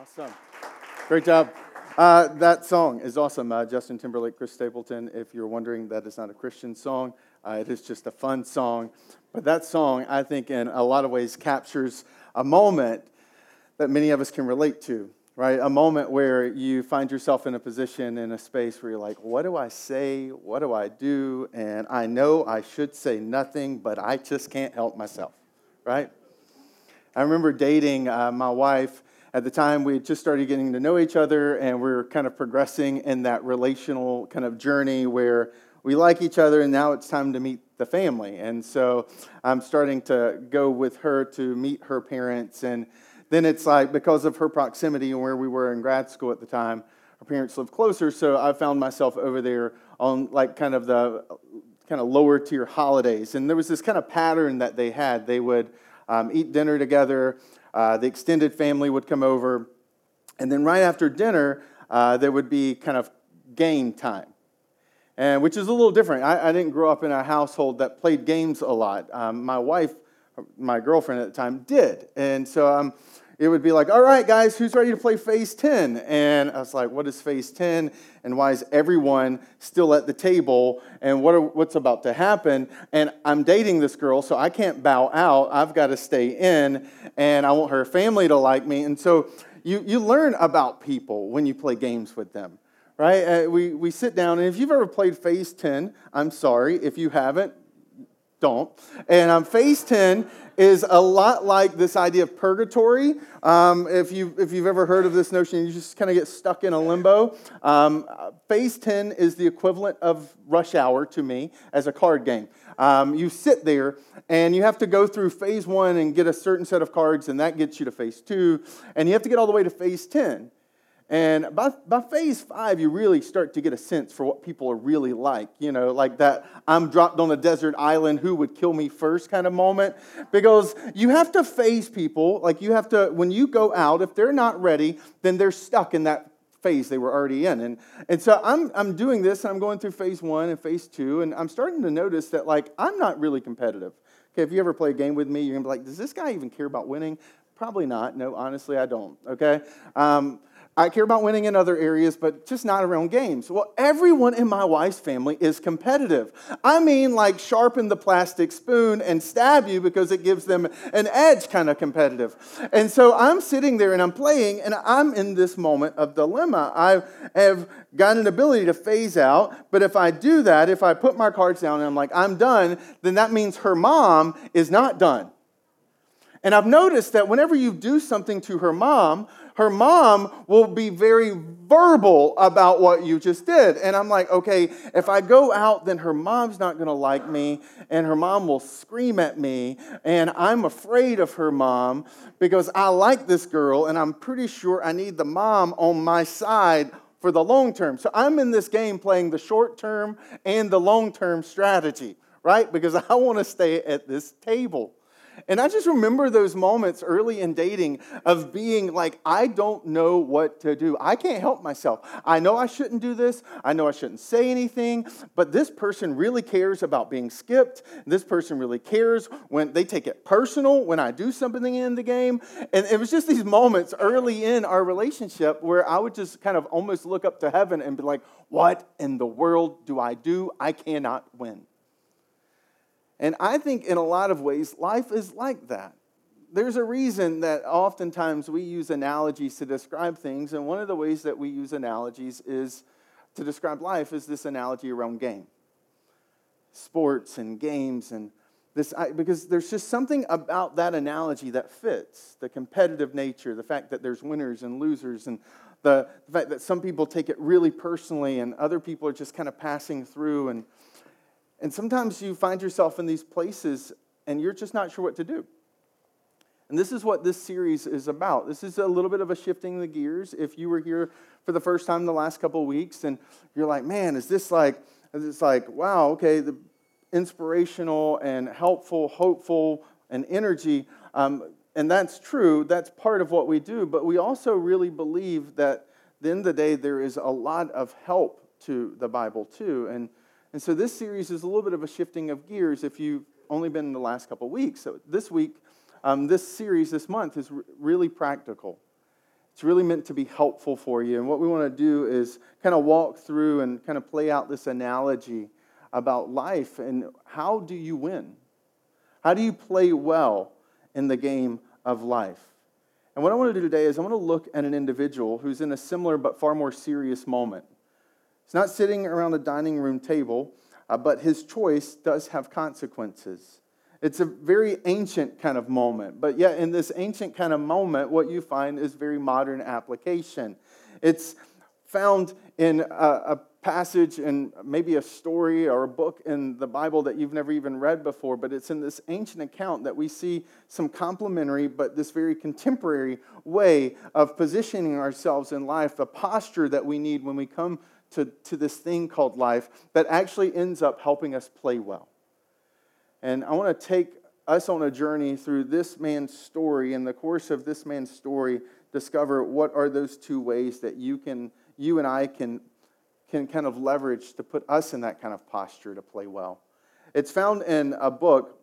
Awesome. Great job. Uh, that song is awesome. Uh, Justin Timberlake, Chris Stapleton. If you're wondering, that is not a Christian song. Uh, it is just a fun song. But that song, I think, in a lot of ways captures a moment that many of us can relate to, right? A moment where you find yourself in a position, in a space where you're like, what do I say? What do I do? And I know I should say nothing, but I just can't help myself, right? I remember dating uh, my wife at the time, we just started getting to know each other, and we are kind of progressing in that relational kind of journey where we like each other, and now it's time to meet the family. And so I'm starting to go with her to meet her parents. And then it's like, because of her proximity and where we were in grad school at the time, our parents lived closer. So I found myself over there on like kind of the kind of lower tier holidays. And there was this kind of pattern that they had. They would um, eat dinner together. Uh, the extended family would come over. And then right after dinner, uh, there would be kind of game time, and, which is a little different. I, I, didn't grow up in a household that played games a lot. Um, my wife, my girlfriend at the time, did. And so um, it would be like, all right, guys, who's ready to play phase 10? And I was like, what is phase 10? And why is everyone still at the table? And what are, what's about to happen? And I'm dating this girl, so I can't bow out. I've got to stay in, and I want her family to like me. And so you, you learn about people when you play games with them right? Uh, we, we sit down, and if you've ever played Phase 10, I'm sorry. If you haven't, don't. And um, phase 10 is a lot like this idea of purgatory. Um, if, you, if you've ever heard of this notion, you just kind of get stuck in a limbo. Um, phase 10 is the equivalent of rush hour to me as a card game. Um, you sit there and you have to go through phase one and get a certain set of cards, and that gets you to phase two, and you have to get all the way to phase 10. And by, by phase five, you really start to get a sense for what people are really like. You know, like that I'm dropped on a desert island, who would kill me first kind of moment. Because you have to phase people. Like you have to, when you go out, if they're not ready, then they're stuck in that phase they were already in. And, and so I'm, I'm doing this, I'm going through phase one and phase two, and I'm starting to notice that, like, I'm not really competitive. Okay, if you ever play a game with me, you're gonna be like, does this guy even care about winning? Probably not. No, honestly, I don't. Okay? Um, I care about winning in other areas, but just not around games. Well, everyone in my wife's family is competitive. I mean, like sharpen the plastic spoon and stab you because it gives them an edge kind of competitive. And so I'm sitting there and I'm playing, and I'm in this moment of dilemma. I have got an ability to phase out, but if I do that, if I put my cards down and I'm like, I'm done, then that means her mom is not done. And I've noticed that whenever you do something to her mom, her mom will be very verbal about what you just did. And I'm like, okay, if I go out, then her mom's not going to like me, and her mom will scream at me, and I'm afraid of her mom because I like this girl, and I'm pretty sure I need the mom on my side for the long term. So I'm in this game playing the short term and the long term strategy, right? Because I want to stay at this table. And I just remember those moments early in dating of being like, I don't know what to do. I can't help myself. I know I shouldn't do this. I know I shouldn't say anything, but this person really cares about being skipped. This person really cares when they take it personal when I do something in the game. And it was just these moments early in our relationship where I would just kind of almost look up to heaven and be like, what in the world do I do? I cannot win. And I think in a lot of ways, life is like that. There's a reason that oftentimes we use analogies to describe things, and one of the ways that we use analogies is to describe life is this analogy around game. Sports and games and this because there's just something about that analogy that fits the competitive nature, the fact that there's winners and losers and the, fact that some people take it really personally and other people are just kind of passing through and and sometimes you find yourself in these places and you're just not sure what to do. And this is what this series is about. This is a little bit of a shifting the gears. If you were here for the first time the last couple of weeks and you're like, man, is this like, is this like, wow, okay, the inspirational and helpful, hopeful, and energy. Um, and that's true. That's part of what we do. But we also really believe that at the end of the day, there is a lot of help to the Bible too. And and so this series is a little bit of a shifting of gears if you've only been in the last couple weeks. So this week, um, this series, this month, is really practical. It's really meant to be helpful for you. And what we want to do is kind of walk through and kind of play out this analogy about life and how do you win? How do you play well in the game of life? And what I want to do today is I want to look at an individual who's in a similar but far more serious moment. He's not sitting around a dining room table, uh, but his choice does have consequences. It's a very ancient kind of moment, but yet in this ancient kind of moment, what you find is very modern application. It's found in a, a passage and maybe a story or a book in the Bible that you've never even read before, but it's in this ancient account that we see some complementary but this very contemporary way of positioning ourselves in life, the posture that we need when we come to, to this thing called life that actually ends up helping us play well. And I want to take us on a journey through this man's story. In the course of this man's story, discover what are those two ways that you can you and I can can kind of leverage to put us in that kind of posture to play well. It's found in a book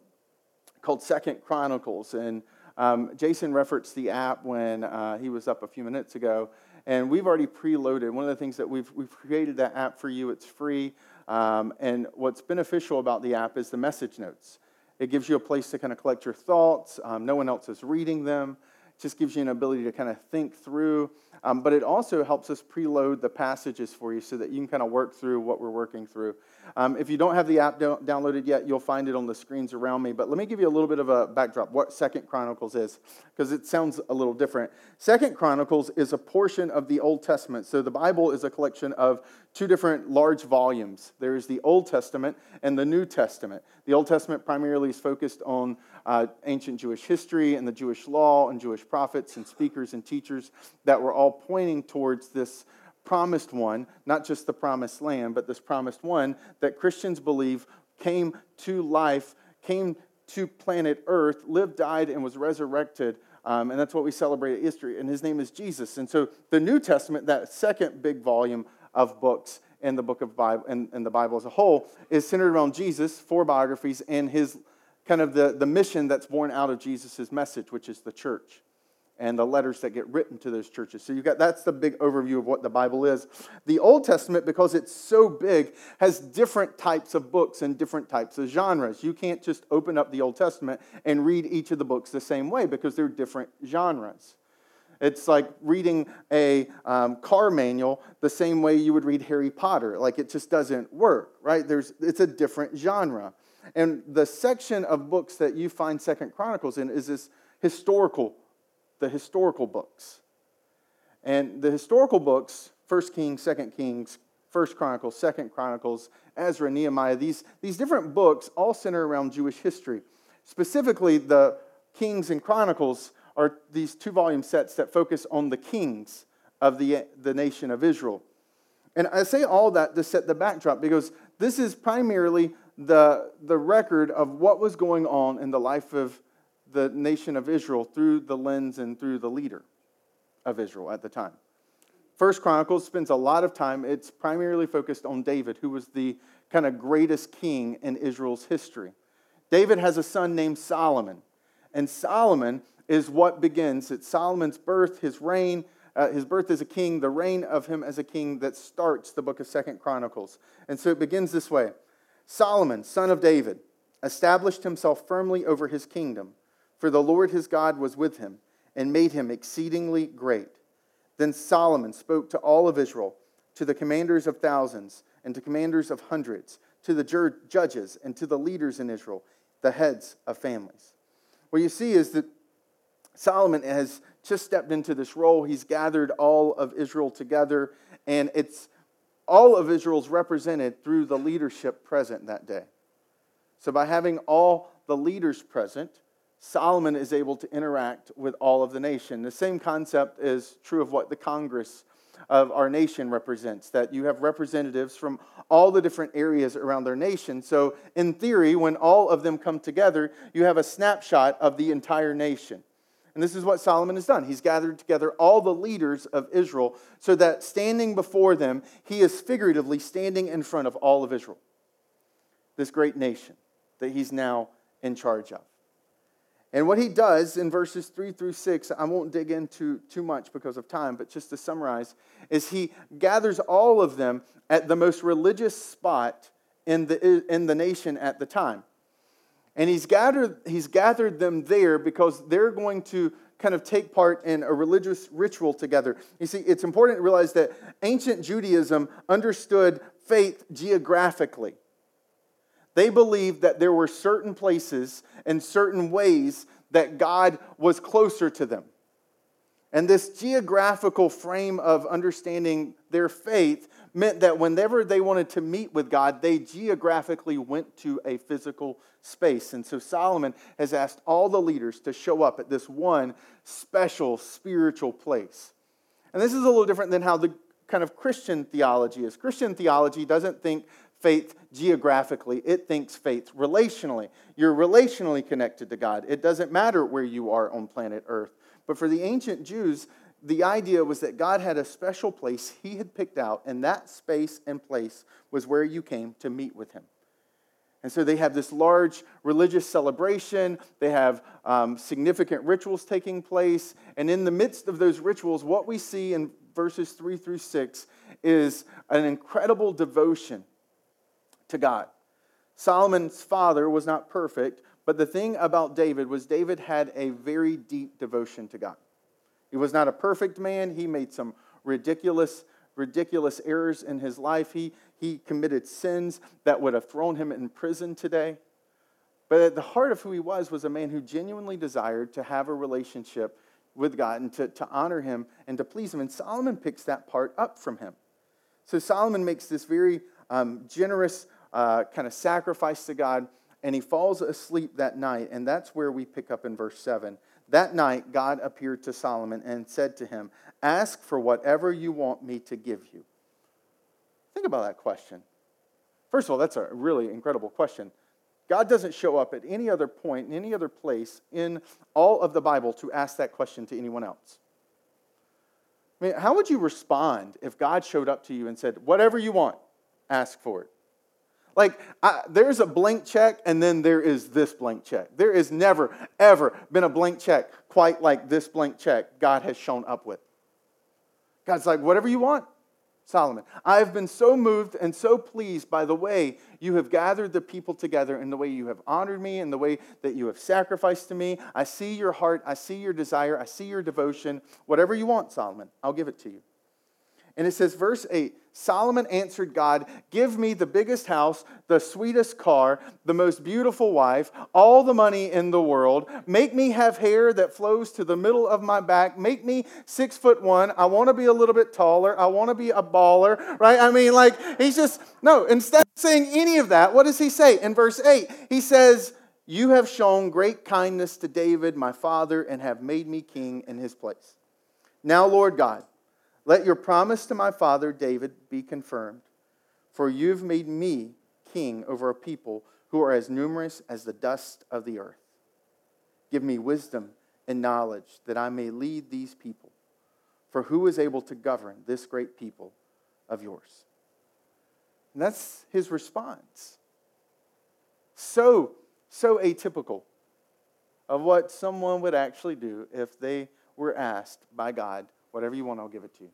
called Second Chronicles, and um, Jason referenced the app when uh, he was up a few minutes ago, and we've already preloaded. One of the things that we've we've created that app for you. It's free, um, and what's beneficial about the app is the message notes. It gives you a place to kind of collect your thoughts. Um, no one else is reading them just gives you an ability to kind of think through. Um, but it also helps us preload the passages for you so that you can kind of work through what we're working through. Um, if you don't have the app do- downloaded yet, you'll find it on the screens around me. But let me give you a little bit of a backdrop what Second Chronicles is, because it sounds a little different. Second Chronicles is a portion of the Old Testament. So the Bible is a collection of two different large volumes. There is the Old Testament and the New Testament. The Old Testament primarily is focused on uh, ancient Jewish history and the Jewish law and Jewish prophets and speakers and teachers that were all pointing towards this promised one, not just the promised land, but this promised one that Christians believe came to life, came to planet Earth, lived, died, and was resurrected. Um, and that's what we celebrate at Easter. And his name is Jesus. And so the New Testament, that second big volume of books in the book of Bible and, the Bible as a whole, is centered around Jesus, four biographies, and his kind of the, the mission that's born out of Jesus' message, which is the church and the letters that get written to those churches. So you got that's the big overview of what the Bible is. The Old Testament, because it's so big, has different types of books and different types of genres. You can't just open up the Old Testament and read each of the books the same way because they're different genres. It's like reading a um, car manual the same way you would read Harry Potter. Like it just doesn't work, right? There's, it's a different genre. And the section of books that you find Second Chronicles in is this historical the historical books. And the historical books, First Kings, Second Kings, First Chronicles, Second Chronicles, Ezra, Nehemiah, these, these different books all center around Jewish history. Specifically, the Kings and Chronicles are these two volume sets that focus on the kings of the, the nation of Israel. And I say all that to set the backdrop because this is primarily the, the record of what was going on in the life of the nation of Israel through the lens and through the leader of Israel at the time. First Chronicles spends a lot of time, it's primarily focused on David, who was the kind of greatest king in Israel's history. David has a son named Solomon, and Solomon is what begins. It's Solomon's birth, his reign, uh, his birth as a king, the reign of him as a king that starts the book of Second Chronicles. And so it begins this way Solomon, son of David, established himself firmly over his kingdom for the Lord his God was with him and made him exceedingly great. Then Solomon spoke to all of Israel, to the commanders of thousands and to commanders of hundreds, to the judges and to the leaders in Israel, the heads of families. What you see is that Solomon has just stepped into this role. He's gathered all of Israel together, and it's all of Israel's represented through the leadership present that day. So, by having all the leaders present, Solomon is able to interact with all of the nation. The same concept is true of what the Congress of our nation represents that you have representatives from all the different areas around their nation. So, in theory, when all of them come together, you have a snapshot of the entire nation. And this is what Solomon has done. He's gathered together all the leaders of Israel so that standing before them, he is figuratively standing in front of all of Israel, this great nation that he's now in charge of. And what he does in verses 3 through 6, I won't dig into too much because of time, but just to summarize, is he gathers all of them at the most religious spot in the, in the nation at the time. And he's gathered, he's gathered them there because they're going to kind of take part in a religious ritual together. You see, it's important to realize that ancient Judaism understood faith geographically. They believed that there were certain places and certain ways that God was closer to them. And this geographical frame of understanding their faith meant that whenever they wanted to meet with God, they geographically went to a physical space. And so Solomon has asked all the leaders to show up at this one special spiritual place. And this is a little different than how the kind of Christian theology is. Christian theology doesn't think faith geographically, it thinks faith relationally. You're relationally connected to God. It doesn't matter where you are on planet Earth. But for the ancient Jews, the idea was that God had a special place he had picked out, and that space and place was where you came to meet with him. And so they have this large religious celebration. They have um, significant rituals taking place. And in the midst of those rituals, what we see in verses 3 through 6 is an incredible devotion to God. Solomon's father was not perfect, but the thing about David was David had a very deep devotion to God. He was not a perfect man. He made some ridiculous, ridiculous errors in his life. He, he committed sins that would have thrown him in prison today. But at the heart of who he was was a man who genuinely desired to have a relationship with God and to, to honor him and to please him. And Solomon picks that part up from him. So Solomon makes this very um, generous uh, kind of sacrifice to God, and he falls asleep that night. And that's where we pick up in verse 7. That night, God appeared to Solomon and said to him, Ask for whatever you want me to give you. Think about that question. First of all, that's a really incredible question. God doesn't show up at any other point, in any other place in all of the Bible to ask that question to anyone else. I mean, how would you respond if God showed up to you and said, Whatever you want, ask for it? Like, I, there's a blank check, and then there is this blank check. There has never, ever been a blank check quite like this blank check God has shown up with. God's like, whatever you want, Solomon. I have been so moved and so pleased by the way you have gathered the people together and the way you have honored me and the way that you have sacrificed to me. I see your heart. I see your desire. I see your devotion. Whatever you want, Solomon, I'll give it to you. And it says, verse 8 Solomon answered God, Give me the biggest house, the sweetest car, the most beautiful wife, all the money in the world. Make me have hair that flows to the middle of my back. Make me six foot one. I want to be a little bit taller. I want to be a baller, right? I mean, like, he's just, no, instead of saying any of that, what does he say in verse 8? He says, You have shown great kindness to David, my father, and have made me king in his place. Now, Lord God, let your promise to my father David be confirmed, for you've made me king over a people who are as numerous as the dust of the earth. Give me wisdom and knowledge that I may lead these people. For who is able to govern this great people of yours? And that's his response. So, so atypical of what someone would actually do if they were asked by God Whatever you want, I'll give it to you.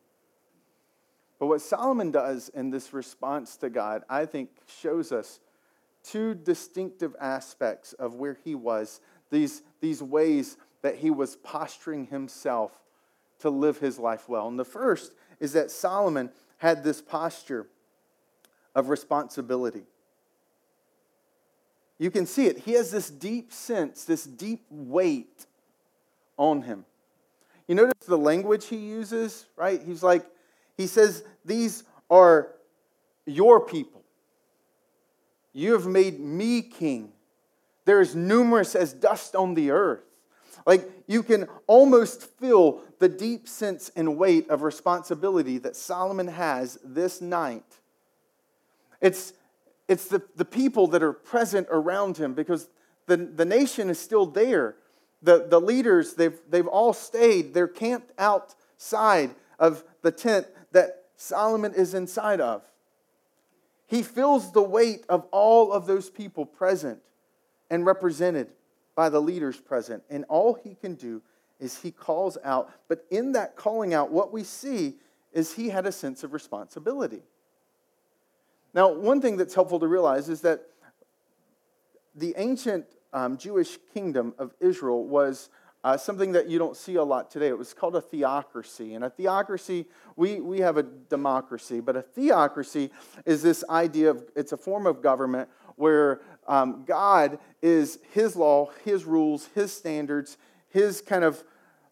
But what Solomon does in this response to God, I think, shows us two distinctive aspects of where he was, these, these ways that he was posturing himself to live his life well. And the first is that Solomon had this posture of responsibility. You can see it. He has this deep sense, this deep weight on him. You notice the language he uses, right? He's like, he says, These are your people. You have made me king. They're as numerous as dust on the earth. Like you can almost feel the deep sense and weight of responsibility that Solomon has this night. It's, it's the, the people that are present around him because the, the nation is still there the, the leaders, they've, they've all stayed. They're camped outside of the tent that Solomon is inside of. He feels the weight of all of those people present and represented. by the leaders present. And all he can do is he calls out. But in that calling out, what we see is he had a sense of responsibility. Now, one thing that's helpful to realize is that the ancient um, Jewish kingdom of Israel was uh, something that you don't see a lot today. It was called a theocracy. And a theocracy, we, we have a democracy, but a theocracy is this idea of it's a form of government where um, God is his law, his rules, his standards, his kind of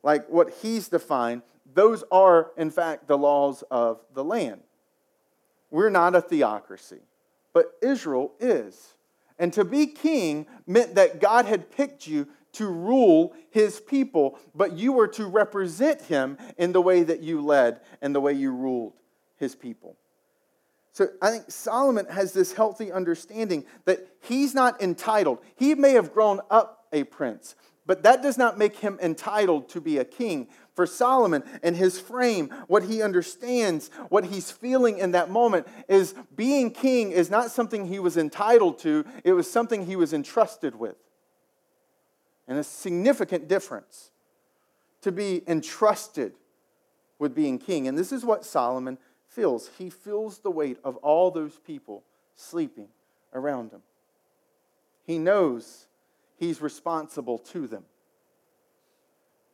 like what he's defined. Those are, in fact, the laws of the land. We're not a theocracy, but Israel is. And to be king meant that God had picked you to rule his people, but you were to represent him in the way that you led and the way you ruled his people. So I think Solomon has this healthy understanding that he's not entitled. He may have grown up a prince, but that does not make him entitled to be a king. For Solomon and his frame, what he understands, what he's feeling in that moment is being king is not something he was entitled to, it was something he was entrusted with and a significant difference to be entrusted with being king. And this is what Solomon feels. He feels the weight of all those people sleeping around him. He knows he's responsible to them,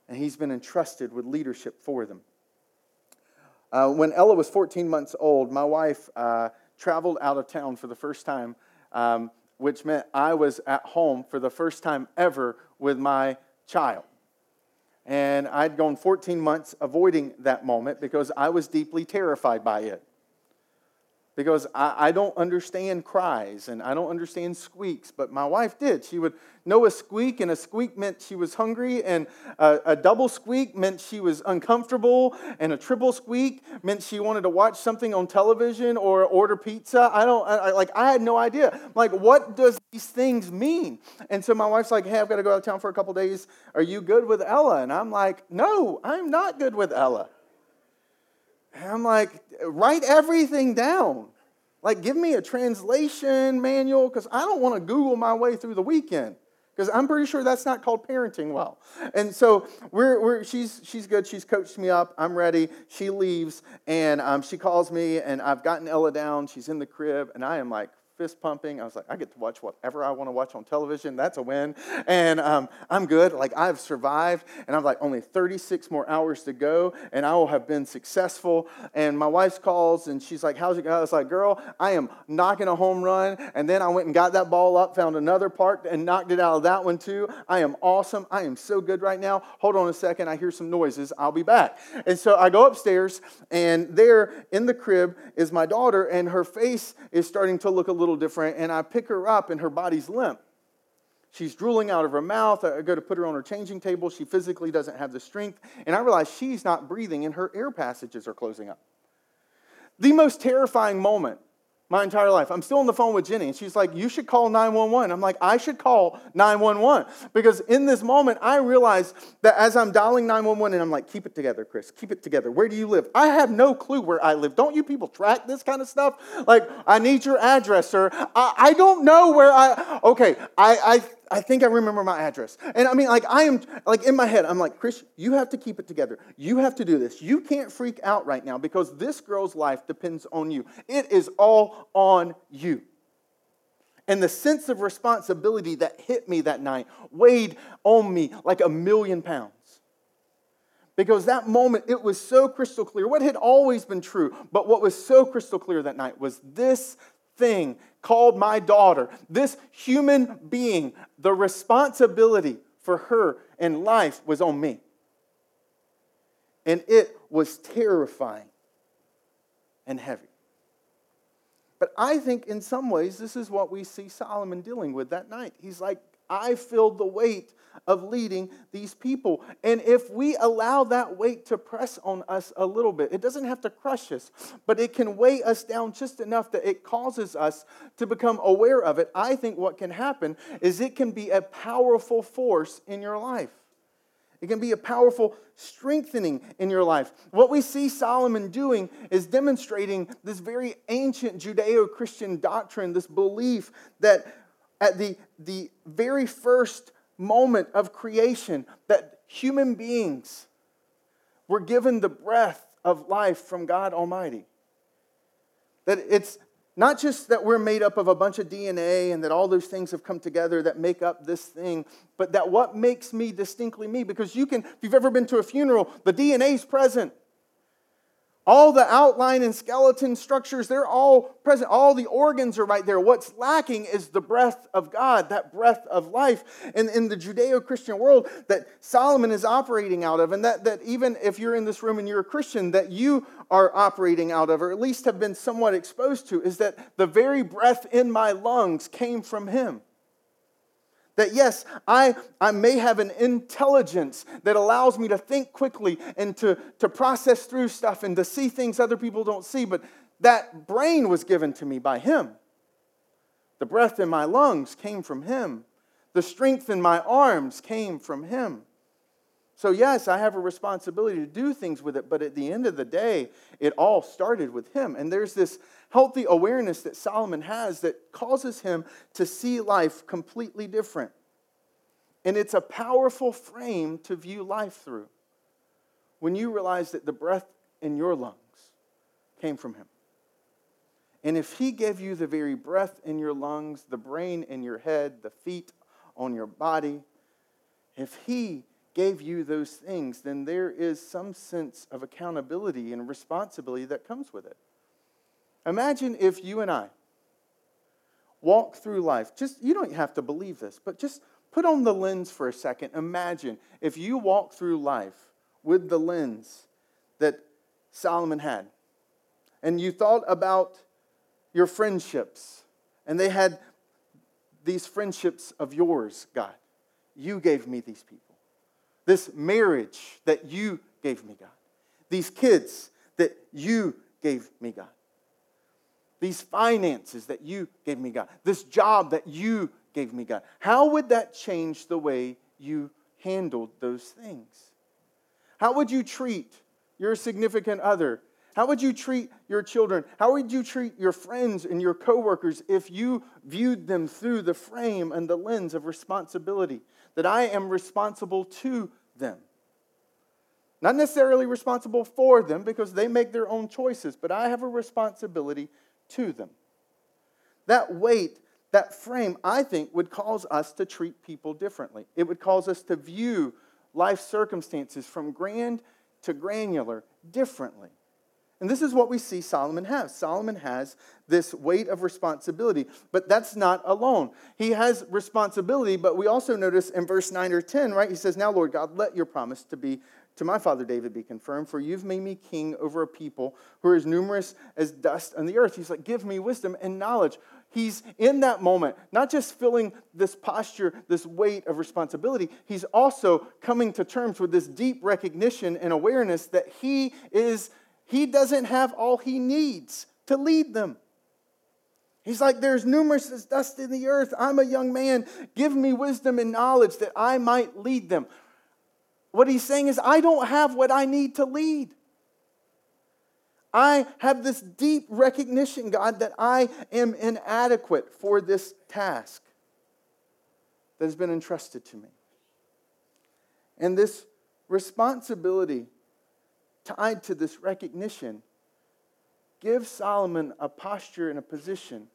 and he's been entrusted with leadership for them. Uh, when Ella was 14 months old, my wife uh, traveled out of town for the first time um, which meant I was at home for the first time ever with my child. And I'd gone 14 months avoiding that moment because I was deeply terrified by it because I, I, don't understand cries and I don't understand squeaks, but my wife did. She would know a squeak, and a squeak meant she was hungry, and a, a double squeak meant she was uncomfortable, and a triple squeak meant she wanted to watch something on television or order pizza. I don't, I, like, I had no idea. like, what does these things mean? And so my wife's like, hey, I've got to go out of town for a couple days. Are you good with Ella? And I'm like, no, I'm not good with Ella. And I'm like, write everything down. Like, give me a translation manual because I don't want to Google my way through the weekend because I'm pretty sure that's not called parenting well. And so we're, we're, she's, she's good. She's coached me up. I'm ready. She leaves and um, she calls me, and I've gotten Ella down. She's in the crib, and I am like fist pumping. I was like, I get to watch whatever I want to watch on television. That's a win. And um, I'm good. Like, I've survived. And I'm like, only 36 more hours to go, and I will have been successful. And my wife calls, and she's like, How's it going? I was like, Girl, I am knocking a home run. And then I went and got that ball up, found another park, and knocked it out of that one too. I am awesome. I am so good right now. Hold on a second. I hear some noises. I'll be back. And so I go upstairs, and there in the crib is my daughter, and her face is starting to look a little little different, and I pick her up, and her body's limp. She's drooling out of her mouth. I go to put her on her changing table. She physically doesn't have the strength. And I realize she's not breathing, and her air passages are closing up. The most terrifying moment my entire life. I'm still on the phone with Jenny, and she's like, You should call 911. I'm like, I should call 911. Because in this moment, I realize that as I'm dialing 911, and I'm like, Keep it together, Chris, keep it together. Where do you live? I have no clue where I live. Don't you people track this kind of stuff? Like, I need your address, sir. I, I don't know where I, okay, I, I I think I remember my address. And I mean, like, I am, like, in my head, I'm like, Chris, you have to keep it together. You have to do this. You can't freak out right now because this girl's life depends on you. It is all on you. And the sense of responsibility that hit me that night weighed on me like a million pounds. Because that moment, it was so crystal clear. What had always been true, but what was so crystal clear that night was this thing called my daughter, this human being, the responsibility for her and life was on me. And it was terrifying and heavy. But I think in some ways, this is what we see Solomon dealing with that night. He's like, I feel the weight of leading these people. And if we allow that weight to press on us a little bit, it doesn't have to crush us, but it can weigh us down just enough that it causes us to become aware of it. I think what can happen is it can be a powerful force in your life. It can be a powerful strengthening in your life. What we see Solomon doing is demonstrating this very ancient Judeo Christian doctrine, this belief that at the, the very first moment of creation that human beings were given the breath of life from God Almighty. That it's not just that we're made up of a bunch of DNA and that all those things have come together that make up this thing, but that what makes me distinctly me, because you can, if you've ever been to a funeral, the DNA is present. All the outline and skeleton structures, they're all present. All the organs are right there. What's lacking is the breath of God, that breath of life in, in the Judeo Christian world that Solomon is operating out of. And that, that even if you're in this room and you're a Christian, that you are operating out of, or at least have been somewhat exposed to, is that the very breath in my lungs came from Him. That yes, I, I may have an intelligence that allows me to think quickly and to, to process through stuff and to see things other people don't see, but that brain was given to me by Him. The breath in my lungs came from Him. The strength in my arms came from Him. So, yes, I have a responsibility to do things with it, but at the end of the day, it all started with him. And there's this healthy awareness that Solomon has that causes him to see life completely different. And it's a powerful frame to view life through when you realize that the breath in your lungs came from him. And if he gave you the very breath in your lungs, the brain in your head, the feet on your body, if he gave you those things, then there is some sense of accountability and responsibility that comes with it. Imagine if you and I walk through life, just, you don't have to believe this, but just put on the lens for a second. Imagine if you walk through life with the lens that Solomon had, and you thought about your friendships, and they had these friendships of yours, God. You gave me these people this marriage that you gave me, God. These kids that you gave me, God. These finances that you gave me, God. This job that you gave me, God. How would that change the way you handled those things? How would you treat your significant other? How would you treat your children? How would you treat your friends and your coworkers if you viewed them through the frame and the lens of responsibility? That I am responsible to them. Not necessarily responsible for them because they make their own choices, but I have a responsibility to them. That weight, that frame, I think, would cause us to treat people differently. It would cause us to view life circumstances from grand to granular differently. And this is what we see Solomon has. Solomon has this weight of responsibility, but that's not alone. He has responsibility, but we also notice in verse 9 or 10, right? He says, Now, Lord God, let your promise to be to my father David be confirmed, for you've made me king over a people who are as numerous as dust on the earth. He's like, Give me wisdom and knowledge. He's in that moment, not just feeling this posture, this weight of responsibility, he's also coming to terms with this deep recognition and awareness that he is he doesn't have all he needs to lead them. He's like, There's numerous as dust in the earth. I'm a young man. Give me wisdom and knowledge that I might lead them. What he's saying is, I don't have what I need to lead. I have this deep recognition, God, that I am inadequate for this task that has been entrusted to me. And this responsibility tied to this recognition gives Solomon a posture and a position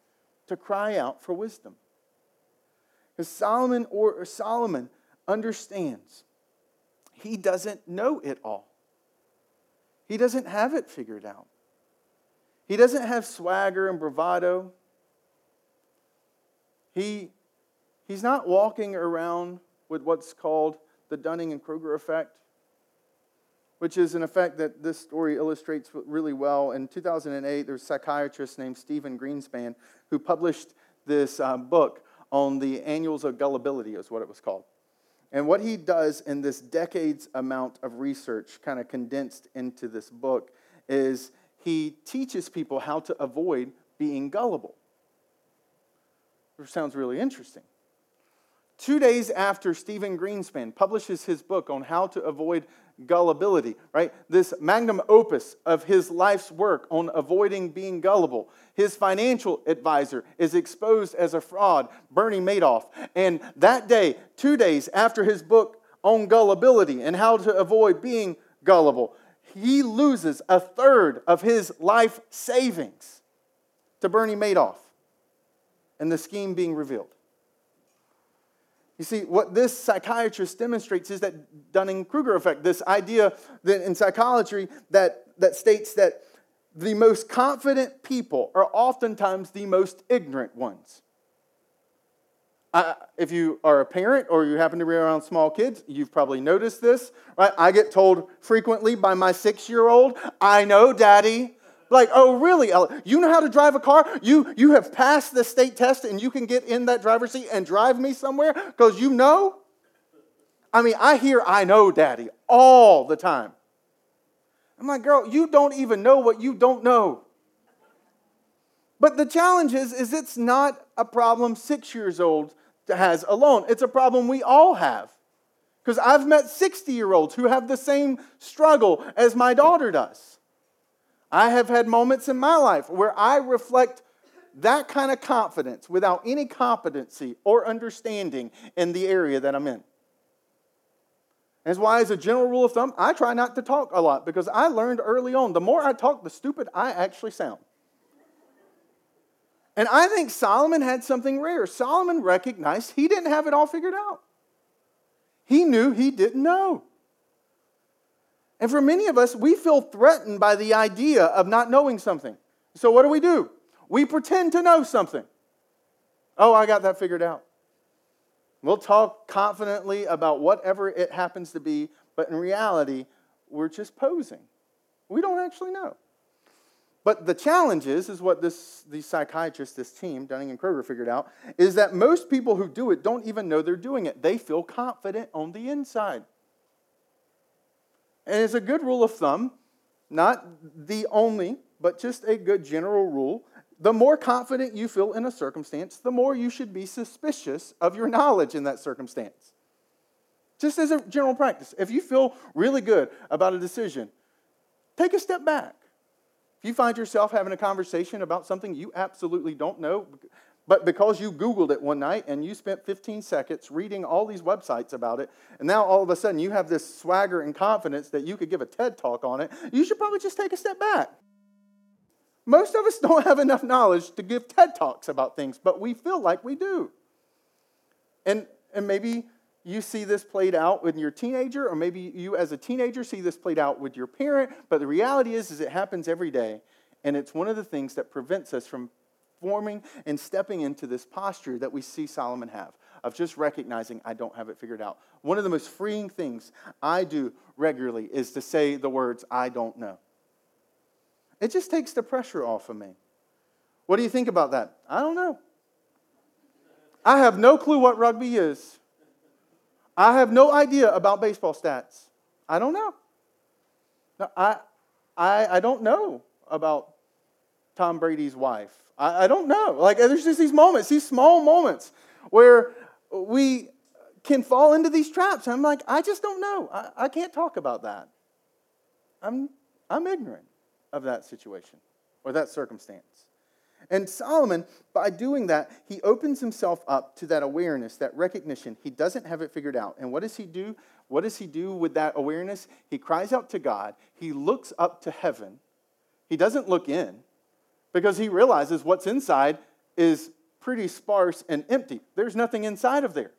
to cry out for wisdom. Because Solomon or, or Solomon understands he doesn't know it all. He doesn't have it figured out. He doesn't have swagger and bravado. He, he's not walking around with what's called the Dunning and Kruger effect which is an effect that this story illustrates really well. In 2008, there was a psychiatrist named Stephen Greenspan who published this uh, book on the annals of gullibility, is what it was called. And what he does in this decades amount of research, kind of condensed into this book, is he teaches people how to avoid being gullible. Which sounds really interesting. Two days after Stephen Greenspan publishes his book on how to avoid gullibility, right? This magnum opus of his life's work on avoiding being gullible. His financial advisor is exposed as a fraud, Bernie Madoff. And that day, two days after his book on gullibility and how to avoid being gullible, he loses a third of his life savings to Bernie Madoff and the scheme being revealed. You see, what this psychiatrist demonstrates is that Dunning Kruger effect, this idea that in psychology that, that states that the most confident people are oftentimes the most ignorant ones. if you are a parent or you happen to be around small kids, you've probably noticed this, right? I get told frequently by my six year old, I know, daddy. Like, oh, really? You know how to drive a car? You, you have passed the state test and you can get in that driver's seat and drive me somewhere because you know? I mean, I hear I know, daddy, all the time. I'm like, girl, you don't even know what you don't know. But the challenge is, is it's not a problem six years old has alone. It's a problem we all have. Because I've met 60 year olds who have the same struggle as my daughter does. I have had moments in my life where I reflect that kind of confidence without any competency or understanding in the area that I'm in. That's why, as a general rule of thumb, I try not to talk a lot because I learned early on the more I talk, the stupid I actually sound. And I think Solomon had something rare. Solomon recognized he didn't have it all figured out, he knew he didn't know. And for many of us, we feel threatened by the idea of not knowing something. So what do we do? We pretend to know something. Oh, I got that figured out. We'll talk confidently about whatever it happens to be, but in reality, we're just posing. We don't actually know. But the challenge is, is what this, these psychiatrists, this team, Dunning and Kruger, figured out, is that most people who do it don't even know they're doing it. They feel confident on the inside. And it's a good rule of thumb, not the only, but just a good general rule. The more confident you feel in a circumstance, the more you should be suspicious of your knowledge in that circumstance. Just as a general practice, if you feel really good about a decision, take a step back. If you find yourself having a conversation about something you absolutely don't know, but because you Googled it one night and you spent 15 seconds reading all these websites about it, and now all of a sudden you have this swagger and confidence that you could give a TED talk on it, you should probably just take a step back. Most of us don't have enough knowledge to give TED talks about things, but we feel like we do. And, and maybe you see this played out with your teenager, or maybe you as a teenager see this played out with your parent, but the reality is, is it happens every day. And it's one of the things that prevents us from and stepping into this posture that we see Solomon have of just recognizing I don't have it figured out. One of the most freeing things I do regularly is to say the words, I don't know. It just takes the pressure off of me. What do you think about that? I don't know. I have no clue what rugby is. I have no idea about baseball stats. I don't know. I, I, I don't know about Tom Brady's wife. I, I don't know. Like, there's just these moments, these small moments where we can fall into these traps. I'm like, I just don't know. I, I can't talk about that. I'm, I'm ignorant of that situation or that circumstance. And Solomon, by doing that, he opens himself up to that awareness, that recognition. He doesn't have it figured out. And what does he do? What does he do with that awareness? He cries out to God. He looks up to heaven. He doesn't look in because he realizes what's inside is pretty sparse and empty. There's nothing inside of there.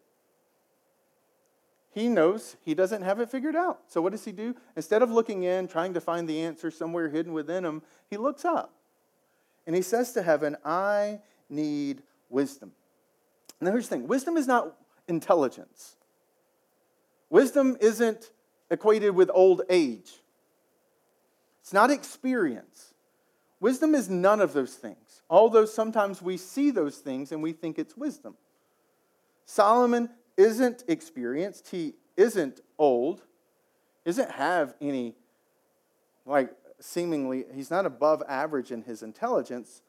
He knows he doesn't have it figured out. So, what does he do? Instead of looking in, trying to find the answer somewhere hidden within him, he looks up and he says to heaven, I need wisdom. Now, here's the thing wisdom is not intelligence, wisdom isn't equated with old age, it's not experience. Wisdom is none of those things, although sometimes we see those things and we think it's wisdom. Solomon isn't experienced, he isn't old, doesn't have any, like, seemingly, he's not above average in his intelligence,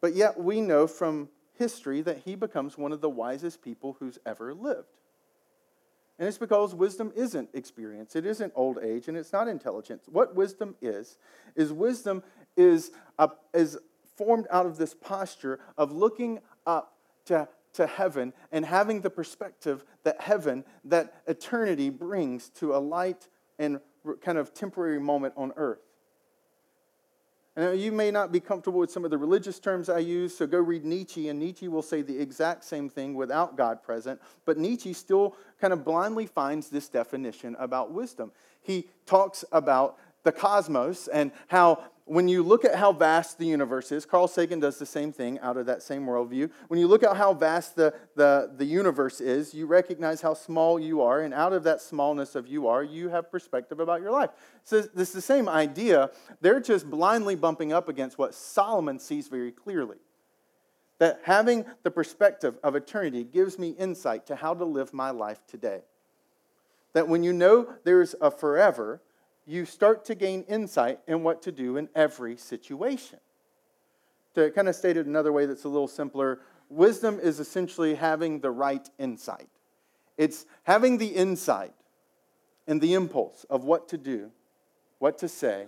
but yet we know from history that he becomes one of the wisest people who's ever lived. And it's because wisdom isn't experience, it isn't old age, and it's not intelligence. What wisdom is, is wisdom is, is formed out of this posture of looking up to, to heaven and having the perspective that heaven, that eternity brings to a light and kind of temporary moment on earth. And you may not be comfortable with some of the religious terms I use, so go read Nietzsche, and Nietzsche will say the exact same thing without God present. But Nietzsche still kind of blindly finds this definition about wisdom. He talks about the cosmos and how when you look at how vast the universe is, Carl Sagan does the same thing out of that same worldview. When you look at how vast the, the, the universe is, you recognize how small you are, and out of that smallness of you are, you have perspective about your life. So this is the same idea. They're just blindly bumping up against what Solomon sees very clearly. That having the perspective of eternity gives me insight to how to live my life today. That when you know there's a forever, you start to gain insight in what to do in every situation. To kind of state it another way that's a little simpler, wisdom is essentially having the right insight. It's having the insight and the impulse of what to do, what to say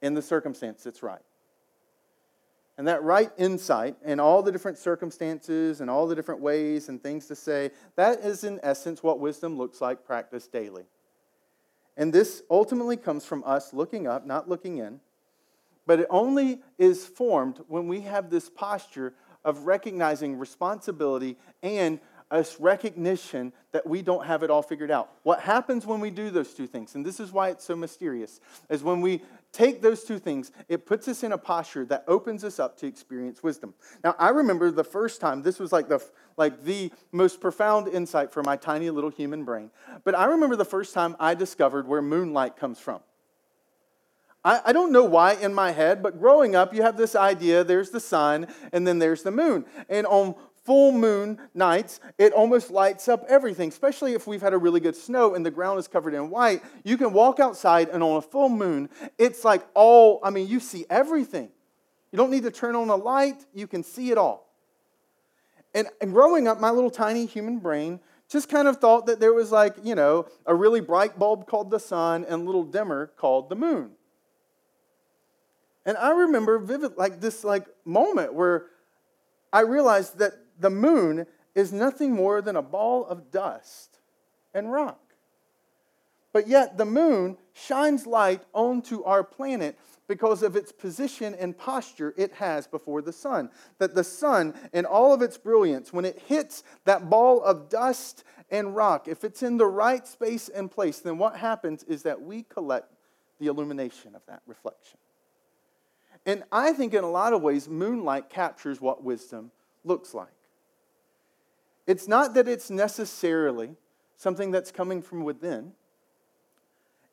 in the circumstance that's right. And that right insight and all the different circumstances and all the different ways and things to say, that is in essence what wisdom looks like practiced daily. And this ultimately comes from us looking up, not looking in. But it only is formed when we have this posture of recognizing responsibility and a recognition that we don't have it all figured out. What happens when we do those two things, and this is why it's so mysterious, is when we take those two things, it puts us in a posture that opens us up to experience wisdom. Now, I remember the first time, this was like the, like the most profound insight for my tiny little human brain. But I remember the first time I discovered where moonlight comes from. I, don't know why in my head, but growing up, you have this idea there's the sun and then there's the moon. And on full moon nights, it almost lights up everything, especially if we've had a really good snow and the ground is covered in white. You can walk outside, and on a full moon, it's like all, I mean, you see everything. You don't need to turn on a light, you can see it all. And, and growing up, my little tiny human brain just kind of thought that there was like, you know, a really bright bulb called the sun and a little dimmer called the moon. And I remember vivid like this like moment where I realized that the moon is nothing more than a ball of dust and rock. But yet, the moon shines light onto our planet because of its position and posture it has before the sun. That the sun, in all of its brilliance, when it hits that ball of dust and rock, if it's in the right space and place, then what happens is that we collect the illumination of that reflection. And I think in a lot of ways, moonlight captures what wisdom looks like. It's not that it's necessarily something that's coming from within,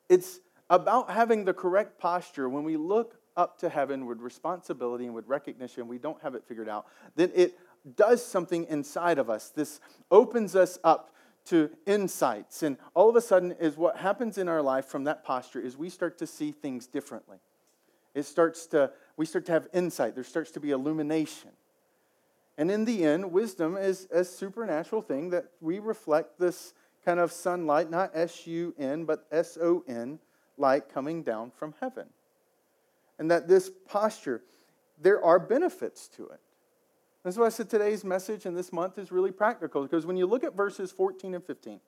it's about having the correct posture when we look up to heaven with responsibility and with recognition, we don't have it figured out, then it does something inside of us. This opens us up to insights. And all of a sudden, is what happens in our life from that posture is we start to see things differently. It starts to, we start to have insight. There starts to be illumination. And in the end, wisdom is a supernatural thing that we reflect this kind of sunlight, not S U N, but S O N, light coming down from heaven. And that this posture, there are benefits to it. That's why I said today's message and this month is really practical because when you look at verses 14 and 15,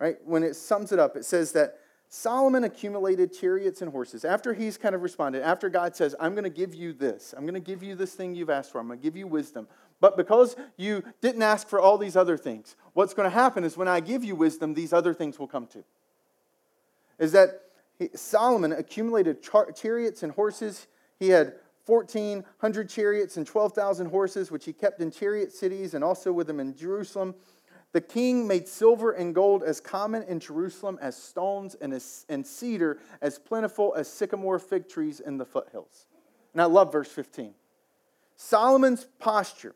right, when it sums it up, it says that Solomon accumulated chariots and horses. After he's kind of responded, after God says, I'm going to give you this, I'm going to give you this thing you've asked for, I'm going to give you wisdom. But because you didn't ask for all these other things, what's going to happen is when I give you wisdom, these other things will come too. Is that Solomon accumulated char- chariots and horses. He had 1,400 chariots and 12,000 horses, which he kept in chariot cities and also with him in Jerusalem. The king made silver and gold as common in Jerusalem as stones and, as, and cedar as plentiful as sycamore fig trees in the foothills. And I love verse 15. Solomon's posture,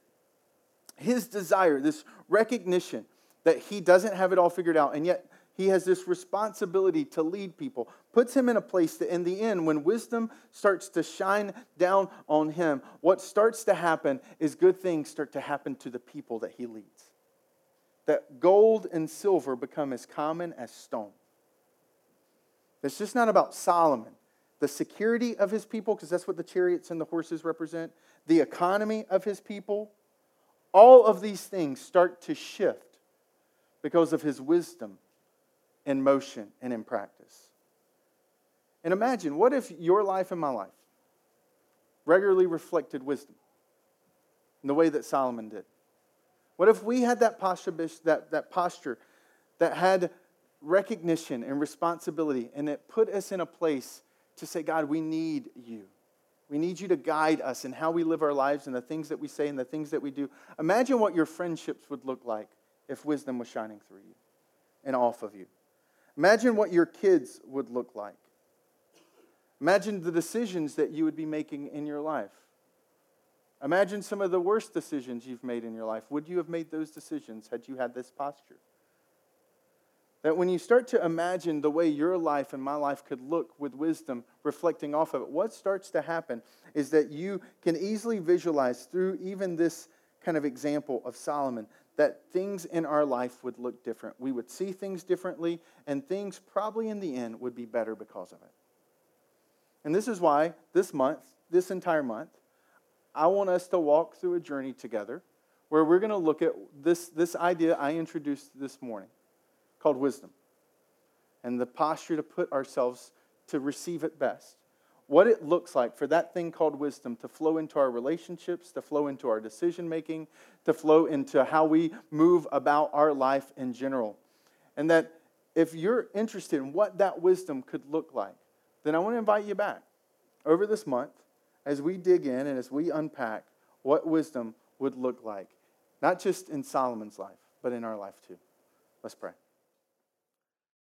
his desire, this recognition that he doesn't have it all figured out, and yet he has this responsibility to lead people, puts him in a place that, in the end, when wisdom starts to shine down on him, what starts to happen is good things start to happen to the people that he leads. That gold and silver become as common as stone. It's just not about Solomon. The security of his people, because that's what the chariots and the horses represent, the economy of his people, all of these things start to shift because of his wisdom in motion and in practice. And imagine, what if your life and my life regularly reflected wisdom in the way that Solomon did? What if we had that posture, that, that posture that had recognition and responsibility and it put us in a place to say, God, we need you. We need you to guide us in how we live our lives and the things that we say and the things that we do. Imagine what your friendships would look like if wisdom was shining through you and off of you. Imagine what your kids would look like. Imagine the decisions that you would be making in your life. Imagine some of the worst decisions you've made in your life. Would you have made those decisions had you had this posture? That when you start to imagine the way your life and my life could look with wisdom reflecting off of it, what starts to happen is that you can easily visualize through even this kind of example of Solomon that things in our life would look different. We would see things differently, and things probably in the end would be better because of it. And this is why this month, this entire month, I want us to walk through a journey together where we're going to look at this, this idea I introduced this morning called wisdom and the posture to put ourselves to receive it best. What it looks like for that thing called wisdom to flow into our relationships, to flow into our decision making, to flow into how we move about our life in general. And that if you're interested in what that wisdom could look like, then I want to invite you back over this month as we dig in and as we unpack what wisdom would look like, not just in Solomon's life, but in our life too. Let's pray.